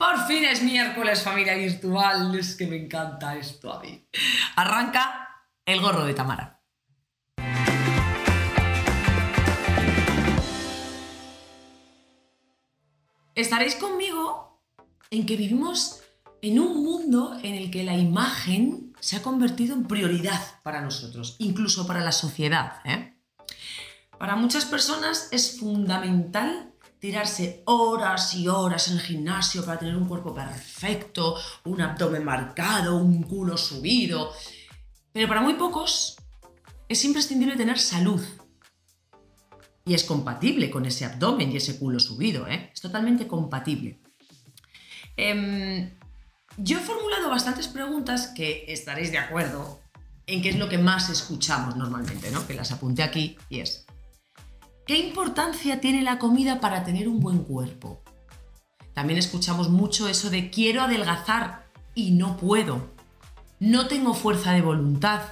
Por fin es miércoles, familia virtual. Es que me encanta esto a mí. Arranca el gorro de Tamara. Estaréis conmigo en que vivimos en un mundo en el que la imagen se ha convertido en prioridad para nosotros, incluso para la sociedad. ¿eh? Para muchas personas es fundamental tirarse horas y horas en el gimnasio para tener un cuerpo perfecto, un abdomen marcado, un culo subido. Pero para muy pocos es imprescindible tener salud. Y es compatible con ese abdomen y ese culo subido, ¿eh? Es totalmente compatible. Em, yo he formulado bastantes preguntas que estaréis de acuerdo en qué es lo que más escuchamos normalmente, ¿no? Que las apunté aquí y es, ¿Qué importancia tiene la comida para tener un buen cuerpo? También escuchamos mucho eso de quiero adelgazar y no puedo. No tengo fuerza de voluntad.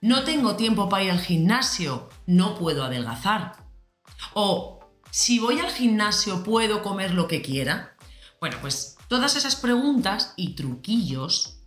No tengo tiempo para ir al gimnasio. No puedo adelgazar. O si voy al gimnasio puedo comer lo que quiera. Bueno, pues todas esas preguntas y truquillos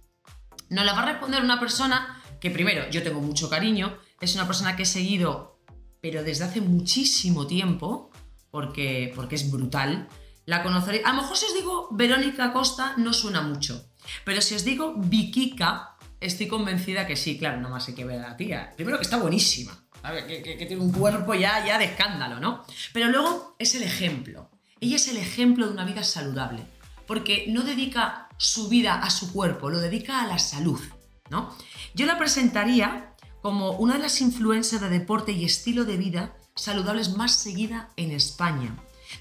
nos las va a responder una persona que primero yo tengo mucho cariño, es una persona que he seguido pero desde hace muchísimo tiempo, porque, porque es brutal. La conoceréis. A lo mejor si os digo Verónica Costa no suena mucho, pero si os digo Vikika, estoy convencida que sí, claro, no más hay que ver a la tía. Primero que está buenísima, Que, que, tiene un cuerpo ya, ya de escándalo, ¿no? Pero luego es el ejemplo. Ella es el ejemplo de una vida saludable, porque no dedica su vida a su cuerpo, lo dedica a la salud, ¿no? Yo la presentaría como una de las influencias de deporte y estilo de vida saludables más seguida en España.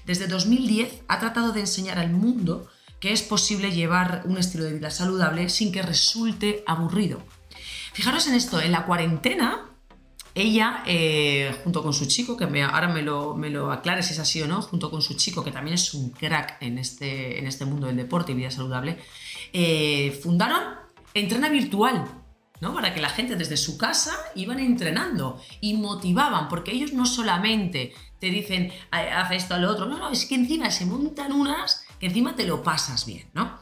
Desde 2010 ha tratado de enseñar al mundo que es posible llevar un estilo de vida saludable sin que resulte aburrido. Fijaros en esto, en la cuarentena, ella, eh, junto con su chico, que ahora me lo, me si es así o no, junto con su chico, que también es un crack en este, en este mundo del deporte y vida saludable, eh, fundaron Entrena Virtual, para que la gente desde su casa iban entrenando y motivaban, porque ellos no solamente te dicen, haz esto, lo otro, no, no, es que encima se montan unas que encima te lo pasas bien, ¿no?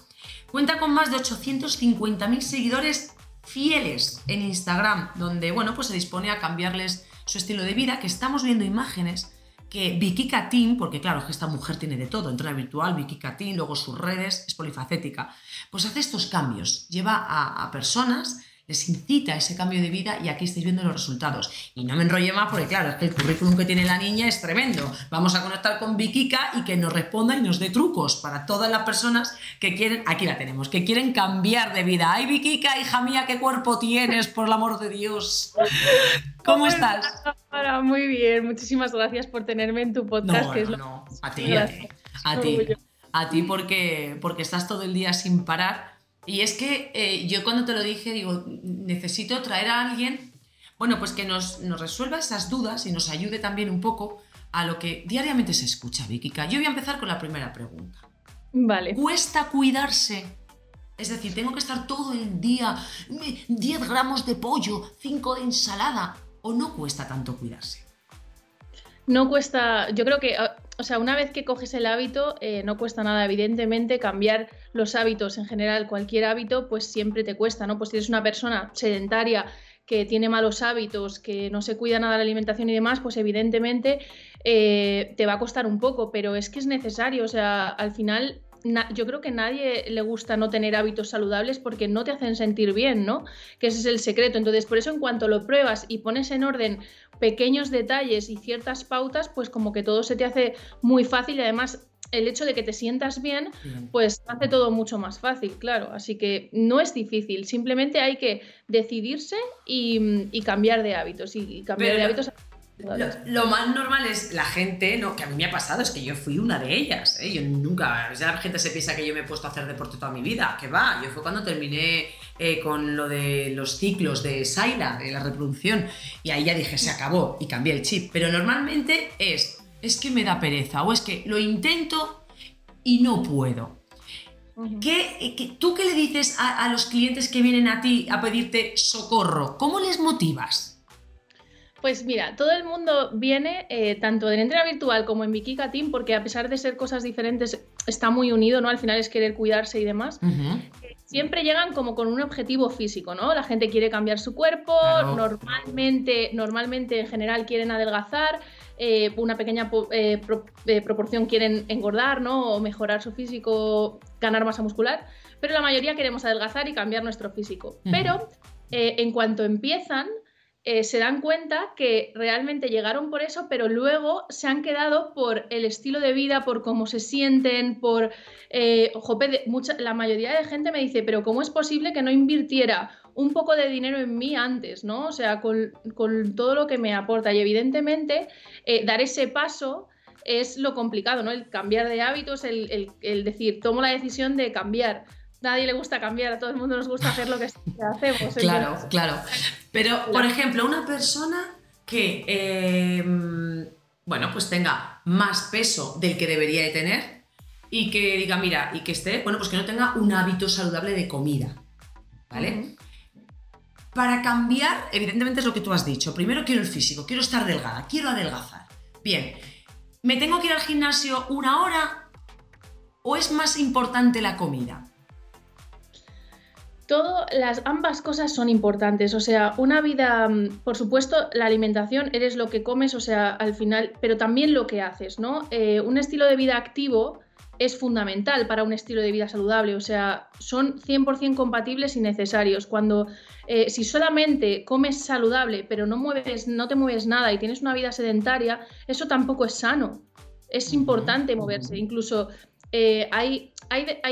Cuenta con más de 850.000 seguidores fieles en Instagram, donde, bueno, pues se dispone a cambiarles su estilo de vida, que estamos viendo imágenes que Vikika Team, porque claro, que esta mujer tiene de todo, entrena virtual, Vikika Team, luego sus redes, es polifacética, pues hace estos cambios, lleva a personas les incita ese cambio de vida y aquí estáis viendo los resultados. Y no me enrolle más porque claro, es que el currículum que tiene la niña es tremendo. Vamos a conectar con Vikika y que nos responda y nos dé trucos para todas las personas que quieren, aquí la tenemos, que quieren cambiar de vida. Ay Vikika, hija mía, qué cuerpo tienes, por el amor de Dios. ¿Cómo estás? muy bien, muchísimas gracias por tenerme en tu podcast. No, no, a ti, a ti, a ti, a ti porque, porque estás todo el día sin parar y es que eh, yo cuando te lo dije, digo, necesito traer a alguien, bueno, pues que nos, resuelva esas dudas y nos ayude también un poco a lo que diariamente se escucha, Vikika. Yo voy a empezar con la primera pregunta. Vale. ¿Cuesta cuidarse? Es decir, tengo que estar todo el día 10 gramos de pollo, 5 de ensalada, o no cuesta tanto cuidarse? No cuesta, yo creo que ah, o sea, una vez que coges el hábito, eh, no cuesta nada, evidentemente, cambiar los hábitos en general, cualquier hábito, pues siempre te cuesta, ¿no? Pues si eres una persona sedentaria que tiene malos hábitos, que no se cuida nada de la alimentación y demás, pues evidentemente eh, te va a costar un poco, pero es que es necesario, o sea, al final yo creo que a nadie le gusta no tener hábitos saludables porque no te hacen sentir bien, ¿no? Que ese es el secreto. Entonces, por eso en cuanto lo pruebas y pones en orden pequeños detalles y ciertas pautas, pues como que todo se te hace muy fácil y además el hecho de que te sientas bien, pues hace todo mucho más fácil, claro. Así que no es difícil, simplemente hay que decidirse y, cambiar de hábitos y, cambiar de hábitos. Lo, más normal es la gente, lo que a mí me ha pasado es que yo fui una de ellas. ¿eh? Yo nunca, la gente se piensa que yo me he puesto a hacer deporte toda mi vida, que va, yo fue cuando terminé eh, con lo de los ciclos de Saila, de la reproducción, y ahí ya dije, se acabó y cambié el chip. Pero normalmente es, es que me da pereza o es que lo intento y no puedo. ¿Qué, tú qué le dices a los clientes que vienen a ti a pedirte socorro? ¿Cómo les motivas? Pues mira, todo el mundo viene eh, tanto en entrena virtual como en Bikika Team porque a pesar de ser cosas diferentes está muy unido, ¿no? Al final es querer cuidarse y demás. Siempre llegan como con un objetivo físico, ¿no? La gente quiere cambiar su cuerpo, normalmente, normalmente en general quieren adelgazar, eh, una pequeña eh, proporción quieren engordar, ¿no? O mejorar su físico, ganar masa muscular, pero la mayoría queremos adelgazar y cambiar nuestro físico. Pero en cuanto empiezan, eh, se dan cuenta que realmente llegaron por eso, pero luego se han quedado por el estilo de vida, por cómo se sienten, por... Eh, mucha, la mayoría de gente me dice, pero ¿cómo es posible que no invirtiera un poco de dinero en mí antes, ¿no? O sea, con, todo lo que me aporta. Y evidentemente, eh, dar ese paso es lo complicado, ¿no? El cambiar de hábitos, el, el decir, tomo la decisión de cambiar nadie le gusta cambiar, a todo el mundo nos gusta hacer lo que hacemos. claro, claro. Pero, por ejemplo, una persona que, em, bueno, pues tenga más peso del que debería de tener y que diga, mira, y que esté, bueno, pues que no tenga un hábito saludable de comida, ¿vale? Para cambiar, evidentemente es lo que tú has dicho. Primero quiero el físico, quiero estar delgada, quiero adelgazar. Bien, ¿me tengo que ir al gimnasio una hora o es más importante la comida? Todo, las, ambas cosas son importantes. O sea, una vida, mm, por supuesto, la alimentación eres lo que comes, o sea, al final, pero también lo que haces, ¿no? Eh, un estilo de vida activo es fundamental para un estilo de vida saludable, o sea, son 100% compatibles y necesarios. Cuando, eh, si solamente comes saludable, pero no, mueves, no te mueves nada y tienes una vida sedentaria, eso tampoco es sano. Es importante moverse, incluso eh, hay,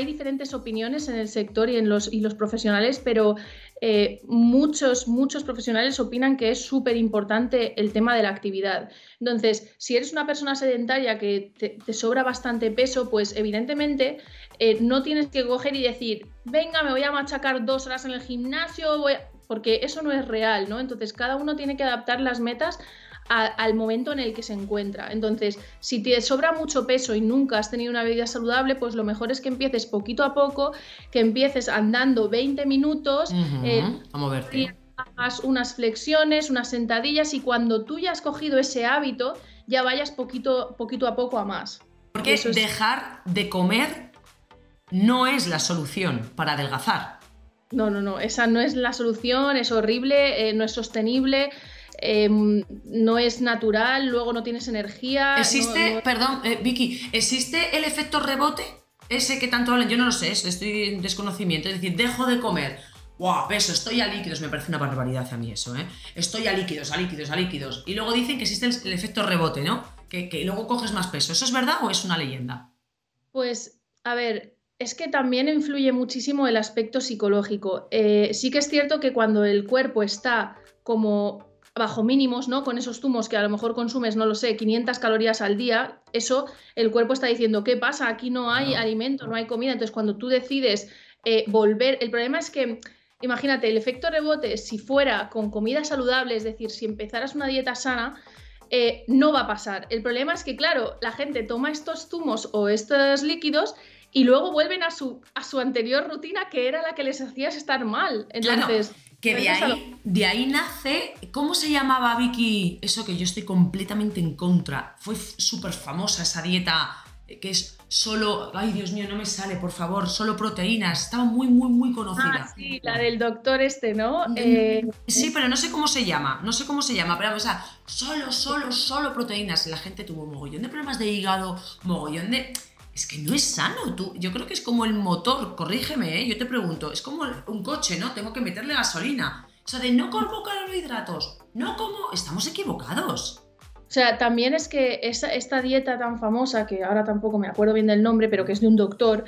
diferentes opiniones en el sector y en los, y los profesionales, pero eh, muchos, muchos profesionales opinan que es súper importante el tema de la actividad. Entonces, si eres una persona sedentaria que te, sobra bastante peso, pues evidentemente eh, no tienes que coger y decir, venga, me voy a machacar dos horas en el gimnasio, porque eso no es real, ¿no? Entonces, cada uno tiene que adaptar las metas al momento en el que se encuentra. Entonces, si te sobra mucho peso y nunca has tenido una vida saludable, pues lo mejor es que empieces poquito a poco, que empieces andando 20 minutos, eh, a moverte. Hagas unas flexiones, unas sentadillas y cuando tú ya has cogido ese hábito, ya vayas poquito, poquito a poco a más. Porque dejar de comer no es la solución para adelgazar. No, no, no, esa no es la solución, es horrible, eh, no es sostenible. Em, no es natural, luego no tienes energía. ¿Existe, perdón, eh, Vicky, ¿existe el efecto rebote? Ese que tanto hablan, yo no lo sé, estoy en desconocimiento. Es decir, dejo de comer, ¡Wow! Peso, estoy a líquidos, me parece una barbaridad a mí eso, ¿eh? Estoy a líquidos, a líquidos, a líquidos. Y luego dicen que existe el, efecto rebote, ¿no? Que, luego coges más peso. ¿Eso es verdad o es una leyenda? Pues, a ver, es que también influye muchísimo el aspecto psicológico. Eh, sí que es cierto que cuando el cuerpo está como bajo mínimos, ¿no? Con esos zumos que a lo mejor consumes, no lo sé, 500 calorías al día, eso el cuerpo está diciendo, ¿qué pasa? Aquí no hay alimento, no hay comida. Entonces, cuando tú decides eh, volver, el problema es que, imagínate, el efecto rebote, si fuera con comida saludable, es decir, si empezaras una dieta sana, eh, no va a pasar. El problema es que, claro, la gente toma estos zumos o estos líquidos y luego vuelven a su, a su anterior rutina que era la que les hacía estar mal. Entonces... Que de ahí, de ahí nace, ¿cómo se llamaba Vicky? Eso que yo estoy completamente en contra. Fue súper famosa esa dieta eh, que es solo, ay Dios mío, no me sale, por favor, solo proteínas. Estaba muy, muy, muy conocida. Ah, sí, la del doctor este, ¿no? Eh, sí, pero no sé cómo se llama, no sé cómo se llama, pero o sea, solo, solo, solo proteínas. La gente tuvo mogollón de problemas de hígado, mogollón de es que no es sano. Tú, yo creo que es como el motor, corrígeme, ¿eh? yo te pregunto, es como un coche, ¿no? Tengo que meterle gasolina. O sea, de no como carbohidratos, no como, estamos equivocados. O sea, también es que esta dieta tan famosa, que ahora tampoco me acuerdo bien del nombre, pero que es de un doctor,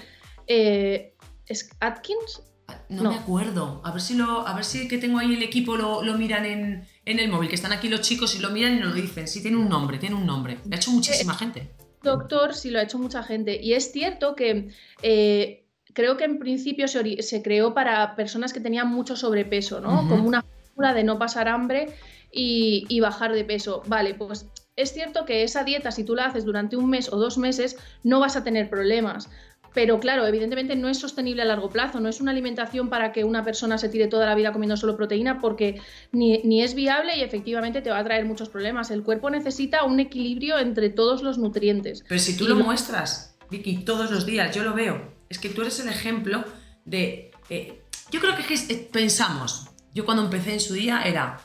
eh, ¿es Atkins? Ah, no, me acuerdo. A ver si lo, a ver si que tengo ahí el equipo lo, miran en, el móvil, que están aquí los chicos y lo miran y nos lo dicen. Sí, tiene un nombre, tiene un nombre. Me ha hecho muchísima eh, gente doctor sí lo ha hecho mucha gente. Y es cierto que eh, creo que en principio se, creó para personas que tenían mucho sobrepeso, ¿no? Como una fórmula de no pasar hambre y, bajar de peso. Vale, pues es cierto que esa dieta, si tú la haces durante un mes o dos meses, no vas a tener problemas. Pero claro, evidentemente no es sostenible a largo plazo, no es una alimentación para que una persona se tire toda la vida comiendo solo proteína porque ni, es viable y efectivamente te va a traer muchos problemas. El cuerpo necesita un equilibrio entre todos los nutrientes. Pero si tú lo, muestras, Vicky, todos los días, yo lo veo, es que tú eres el ejemplo de... Eh, yo creo que eh, pensamos, yo cuando empecé en su día era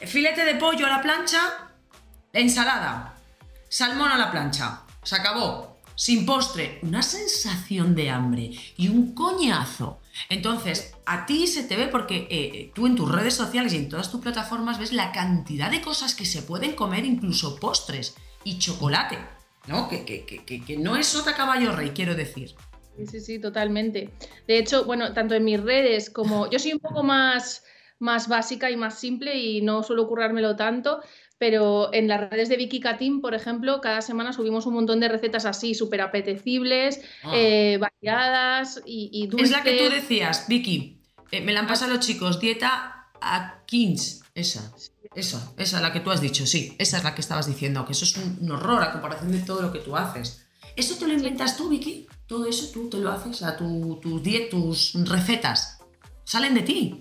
filete de pollo a la plancha, ensalada, salmón a la plancha, se acabó sin postre, una sensación de hambre y un coñazo. Entonces, a ti se te ve porque eh, tú en tus redes sociales y en todas tus plataformas ves la cantidad de cosas que se pueden comer, incluso postres y chocolate, ¿no? Que, que, no es otra caballo rey, quiero decir. Sí, sí, sí, totalmente. De hecho, bueno, tanto en mis redes como yo soy un poco más, más básica y más simple y no suelo currármelo tanto, pero en las redes de Vicky Catim, por ejemplo, cada semana subimos un montón de recetas así, súper apetecibles, ah. eh, variadas y, dulces. Es la que tú decías, Vicky, eh, me la han pasado los chicos, dieta a Kings, esa. Esa, esa, la que tú has dicho, sí, esa es la que estabas diciendo, que eso es un, horror a comparación de todo lo que tú haces. ¿Eso te lo inventas tú, Vicky? Todo eso tú te lo haces, a tu, tus tus recetas, salen de ti.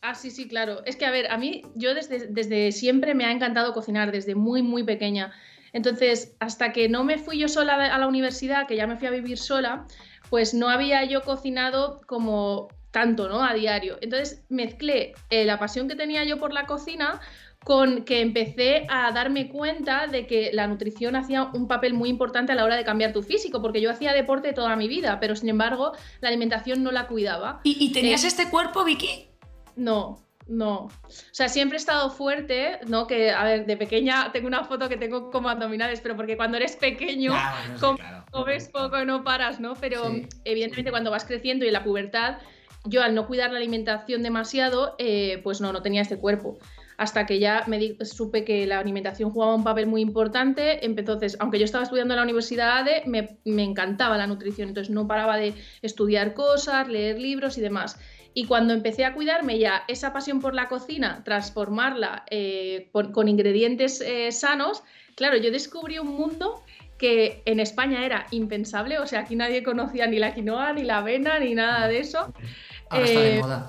Ah, sí, sí, claro. Es que, a ver, a mí, yo desde, desde siempre me ha encantado cocinar, desde muy, muy pequeña. Entonces, hasta que no me fui yo sola a la universidad, que ya me fui a vivir sola, pues no había yo cocinado como tanto, ¿no? A diario. Entonces, mezclé eh, la pasión que tenía yo por la cocina con que empecé a darme cuenta de que la nutrición hacía un papel muy importante a la hora de cambiar tu físico, porque yo hacía deporte toda mi vida, pero sin embargo la alimentación no la cuidaba. ¿Y, tenías eh, este cuerpo, Vicky? No, no. O sea, siempre he estado fuerte, ¿no? Que, a ver, de pequeña tengo una foto que tengo como abdominales, pero porque cuando eres pequeño, comes poco y no paras, ¿no? Pero evidentemente cuando vas creciendo y en la pubertad, yo al no cuidar la alimentación demasiado, eh, pues no, no tenía este cuerpo. Hasta que ya me supe que la alimentación jugaba un papel muy importante. Entonces, aunque yo estaba estudiando en la Universidad ADE, me, me encantaba la nutrición. Entonces, no paraba de estudiar cosas, leer libros y demás. Y cuando empecé a cuidarme ya esa pasión por la cocina, transformarla eh, con ingredientes eh, sanos, claro, yo descubrí un mundo que en España era impensable, o sea, aquí nadie conocía ni la quinoa, ni la avena, ni nada de eso. Ahora está de eh, moda.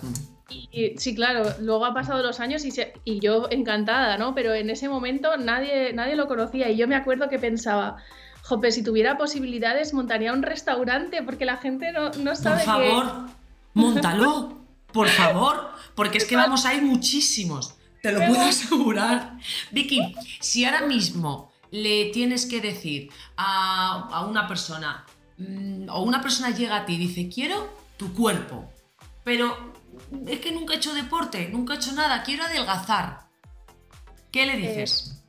Y, sí, claro, luego han pasado los años y, y, yo encantada, ¿no? Pero en ese momento nadie, nadie lo conocía y yo me acuerdo que pensaba, jope, si tuviera posibilidades montaría un restaurante porque la gente no, no sabe Por favor, montalo. Por favor, porque es que vamos a ir muchísimos, te lo puedo asegurar. Vicky, si ahora mismo le tienes que decir a, una persona, mm, o una persona llega a ti y dice, quiero tu cuerpo, pero es que nunca he hecho deporte, nunca he hecho nada, quiero adelgazar. ¿Qué le dices? Eh,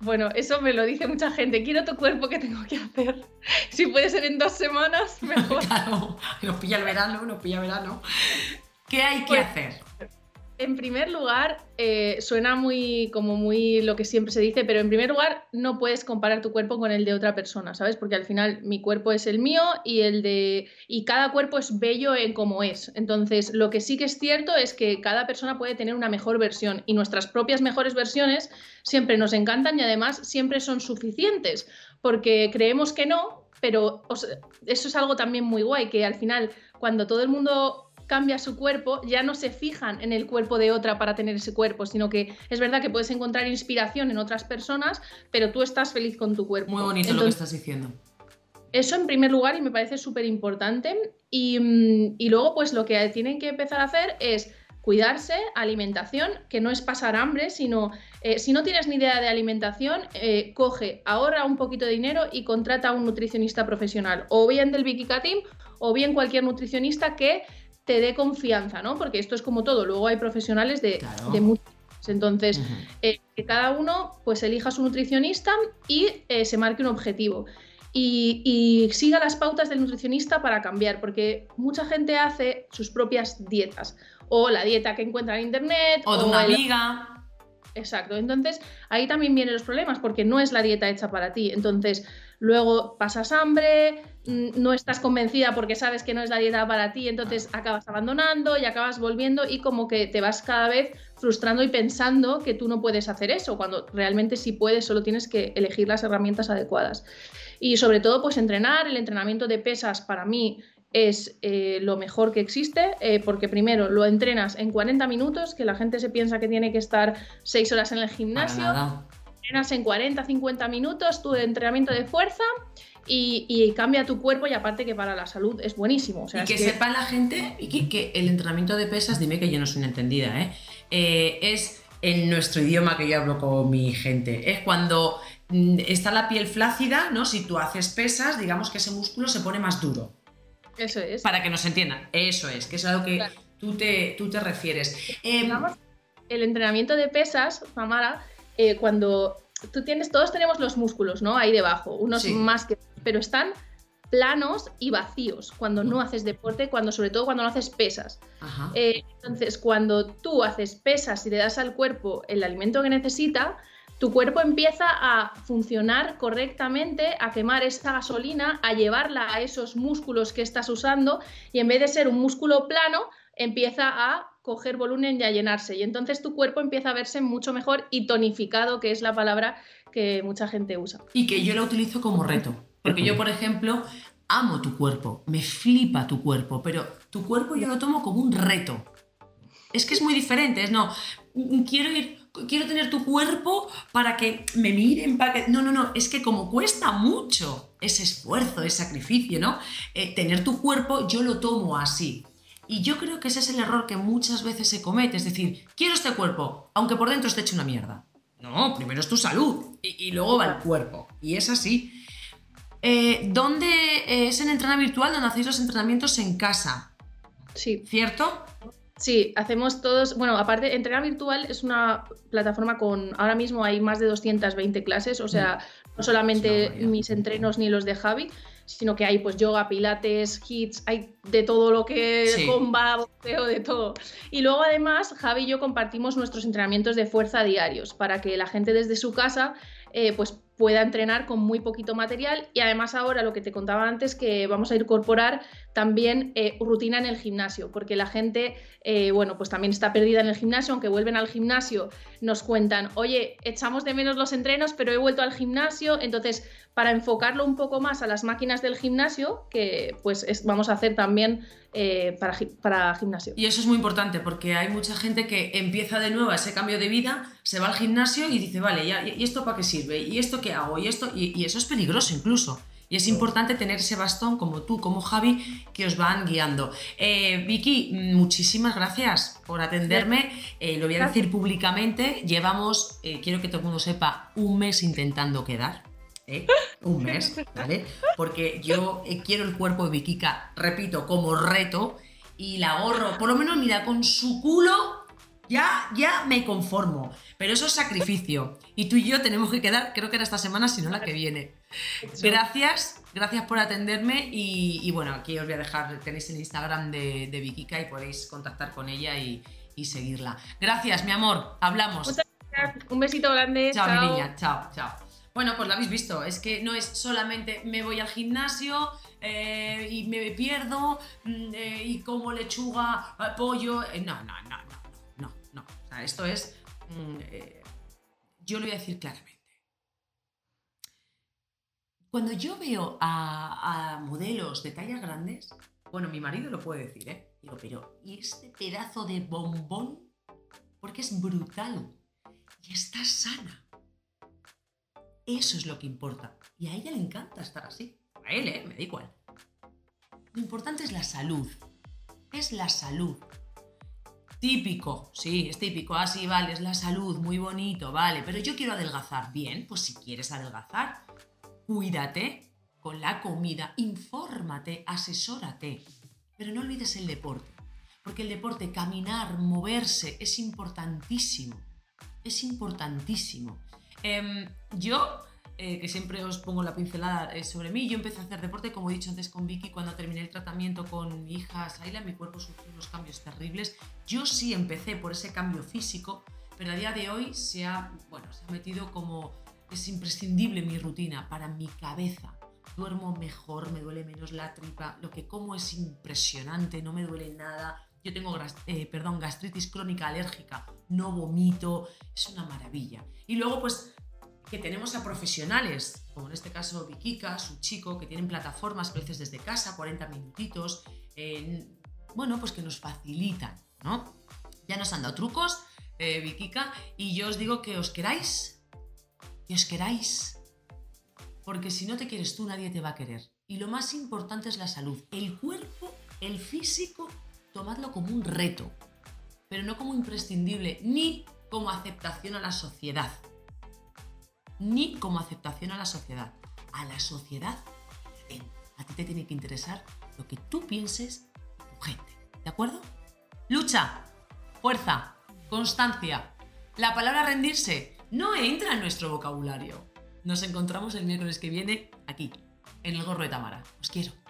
bueno, eso me lo dice mucha gente. Quiero tu cuerpo, ¿qué tengo que hacer? Si puede ser en dos semanas, mejor. claro, nos pilla el verano, nos pilla el verano. ¿Qué hay que pues, hacer? En primer lugar, eh, suena muy como muy lo que siempre se dice, pero en primer lugar no puedes comparar tu cuerpo con el de otra persona, ¿sabes? Porque al final mi cuerpo es el mío y el de y cada cuerpo es bello en como es. Entonces, lo que sí que es cierto es que cada persona puede tener una mejor versión y nuestras propias mejores versiones siempre nos encantan y además siempre son suficientes, porque creemos que no, pero eso es algo también muy guay que al final cuando todo el mundo cambia su cuerpo, ya no se fijan en el cuerpo de otra para tener ese cuerpo, sino que es verdad que puedes encontrar inspiración en otras personas, pero tú estás feliz con tu cuerpo. Muy bonito lo que estás diciendo. Eso en primer lugar y me parece súper importante. Mm, y, luego pues lo que tienen que empezar a hacer es cuidarse, alimentación, que no es pasar hambre, sino eh, si no tienes ni idea de alimentación, eh, coge, ahorra un poquito de dinero y contrata a un nutricionista profesional, o bien del Vicky Team, o bien cualquier nutricionista que te dé confianza, ¿no? Porque esto es como todo, luego hay profesionales de, muchos. Entonces, eh, que cada uno pues elija su nutricionista y eh, se marque un objetivo. Y, siga las pautas del nutricionista para cambiar, porque mucha gente hace sus propias dietas, o la dieta que encuentra en internet, o de una amiga. Exacto, entonces ahí también vienen los problemas, porque no es la dieta hecha para ti. Entonces, luego pasas hambre, mm, no estás convencida porque sabes que no es la dieta para ti, entonces acabas abandonando y acabas volviendo y como que te vas cada vez frustrando y pensando que tú no puedes hacer eso, cuando realmente sí puedes, solo tienes que elegir las herramientas adecuadas. Y sobre todo, pues entrenar, el entrenamiento de pesas para mí es eh, lo mejor que existe, eh, porque primero lo entrenas en 40 minutos, que la gente se piensa que tiene que estar 6 horas en el gimnasio. Entrenas en 40, 50 minutos tu entrenamiento de fuerza y, cambia tu cuerpo y aparte que para la salud es buenísimo. y que, sepa la gente que, que, el entrenamiento de pesas, dime que yo no soy una entendida, ¿eh? es en nuestro idioma que yo hablo con mi gente. Es cuando mm, está la piel flácida, ¿no? Si tú haces pesas, digamos que ese músculo se pone más duro. Eso es. Para que nos entiendan. Eso es, que es a lo que tú, te, tú te refieres. Em, el entrenamiento de pesas, Famara, eh, cuando tú tienes, todos tenemos los músculos, ¿no? Ahí debajo, unos más que. Pero están planos y vacíos cuando no haces deporte, cuando sobre todo cuando no haces pesas. Eh, entonces, cuando tú haces pesas y le das al cuerpo el alimento que necesita, tu cuerpo empieza a funcionar correctamente, a quemar esta gasolina, a llevarla a esos músculos que estás usando y en vez de ser un músculo plano, empieza a coger volumen y a llenarse. Y entonces tu cuerpo empieza a verse mucho mejor y tonificado, que es la palabra que mucha gente usa. Y que yo la utilizo como reto. Porque yo, por ejemplo, amo tu cuerpo, me flipa tu cuerpo, pero tu cuerpo yo lo tomo como un reto. Es que es muy diferente, es no, quiero ir quiero tener tu cuerpo para que me miren, para que... No, no, no, es que como cuesta mucho ese esfuerzo, ese sacrificio, ¿no? Eh, tener tu cuerpo yo lo tomo así. Y yo creo que ese es el error que muchas veces se comete, es decir, quiero este cuerpo, aunque por dentro esté hecho una mierda. No, primero es tu salud y, luego va el cuerpo. Y es así. Eh, ¿Dónde es en entrena virtual donde hacéis los entrenamientos en casa? Sí. ¿Cierto? Sí, hacemos todos, bueno, aparte, Entrenar Virtual es una plataforma con, ahora mismo hay más de 220 clases, o sea, mm. no solamente mis entrenos ni los de Javi, sino que hay pues yoga, pilates, hits, hay de todo lo que sí. comba, boxeo, de todo. Y luego además Javi y yo compartimos nuestros entrenamientos de fuerza diarios para que la gente desde su casa eh, pues pueda entrenar con muy poquito material y además ahora lo que te contaba antes que vamos a incorporar también eh, rutina en el gimnasio porque la gente eh, bueno pues también está perdida en el gimnasio aunque vuelven al gimnasio nos cuentan oye echamos de menos los entrenos pero he vuelto al gimnasio entonces para enfocarlo un poco más a las máquinas del gimnasio que pues vamos a hacer también eh, para, gimnasio. Y eso es muy importante porque hay mucha gente que empieza de nuevo ese cambio de vida, se va al gimnasio y dice, vale, ya, ¿y esto para qué sirve? ¿Y esto qué hago? ¿Y, esto? Y, eso es peligroso incluso. Y es importante tener ese bastón como tú, como Javi, que os van guiando. Eh, Vicky, muchísimas gracias por atenderme. Eh, lo voy a decir públicamente. Llevamos, quiero que todo el mundo sepa, un mes intentando quedar. ¿eh? un mes, ¿vale? Porque yo eh, quiero el cuerpo de Vikika, repito, como reto y la ahorro, por lo menos mira, con su culo ya, ya me conformo, pero eso es sacrificio y tú y yo tenemos que quedar, creo que era esta semana, si no la que viene. Gracias, gracias por atenderme y, bueno, aquí os voy a dejar, tenéis el Instagram de, de Vikika y podéis contactar con ella y, seguirla. Gracias, mi amor, hablamos. Un besito grande. Chao, mi niña, chao, chao. Bueno, pues lo habéis visto, es que no es solamente me voy al gimnasio eh, y me pierdo mm, eh, y como lechuga, eh, pollo. no, no, no, no, esto es. Mm, yo lo voy a decir claramente. Cuando yo veo a, a, modelos de tallas grandes, bueno, mi marido lo puede decir, ¿eh? Digo, pero ¿y este pedazo de bombón? Porque es brutal y está sana. Eso es lo que importa. Y a ella le encanta estar así. A él, ¿eh? Me da igual. Lo importante es la salud. Es la salud. Típico, sí, es típico. Ah, vale, es la salud, muy bonito, vale. Pero yo quiero adelgazar. Bien, pues si quieres adelgazar, cuídate con la comida, infórmate, asesórate. Pero no olvides el deporte. Porque el deporte, caminar, moverse, es importantísimo. Es importantísimo. Em, yo, eh, que siempre os pongo la pincelada eh, sobre mí, yo empecé a hacer deporte, como he dicho antes con Vicky, cuando terminé el tratamiento con mi hija Saila, mi cuerpo sufrió unos cambios terribles. Yo sí empecé por ese cambio físico, pero a día de hoy se ha, bueno, se ha metido como es imprescindible mi rutina para mi cabeza. Duermo mejor, me duele menos la tripa, lo que como es impresionante, no me duele nada. Yo tengo eh, perdón, gastritis crónica alérgica, no vomito, es una maravilla. Y luego pues que tenemos a profesionales, como en este caso Vikika, su chico, que tienen plataformas que veces desde casa, 40 minutitos, bueno, pues que nos facilitan, ¿no? Ya nos han dado trucos, eh, Vikika, y yo os digo que os queráis, que os queráis, porque si no te quieres tú, nadie te va a querer. Y lo más importante es la salud. El cuerpo, el físico, tomadlo como un reto, pero no como imprescindible, ni como aceptación a la sociedad. Ni como aceptación a la sociedad. A la sociedad, a ti te tiene que interesar lo que tú pienses tu gente. ¿De acuerdo? Lucha, fuerza, constancia. La palabra rendirse no entra en nuestro vocabulario. Nos encontramos el miércoles que viene aquí, en el gorro de Tamara. Os quiero.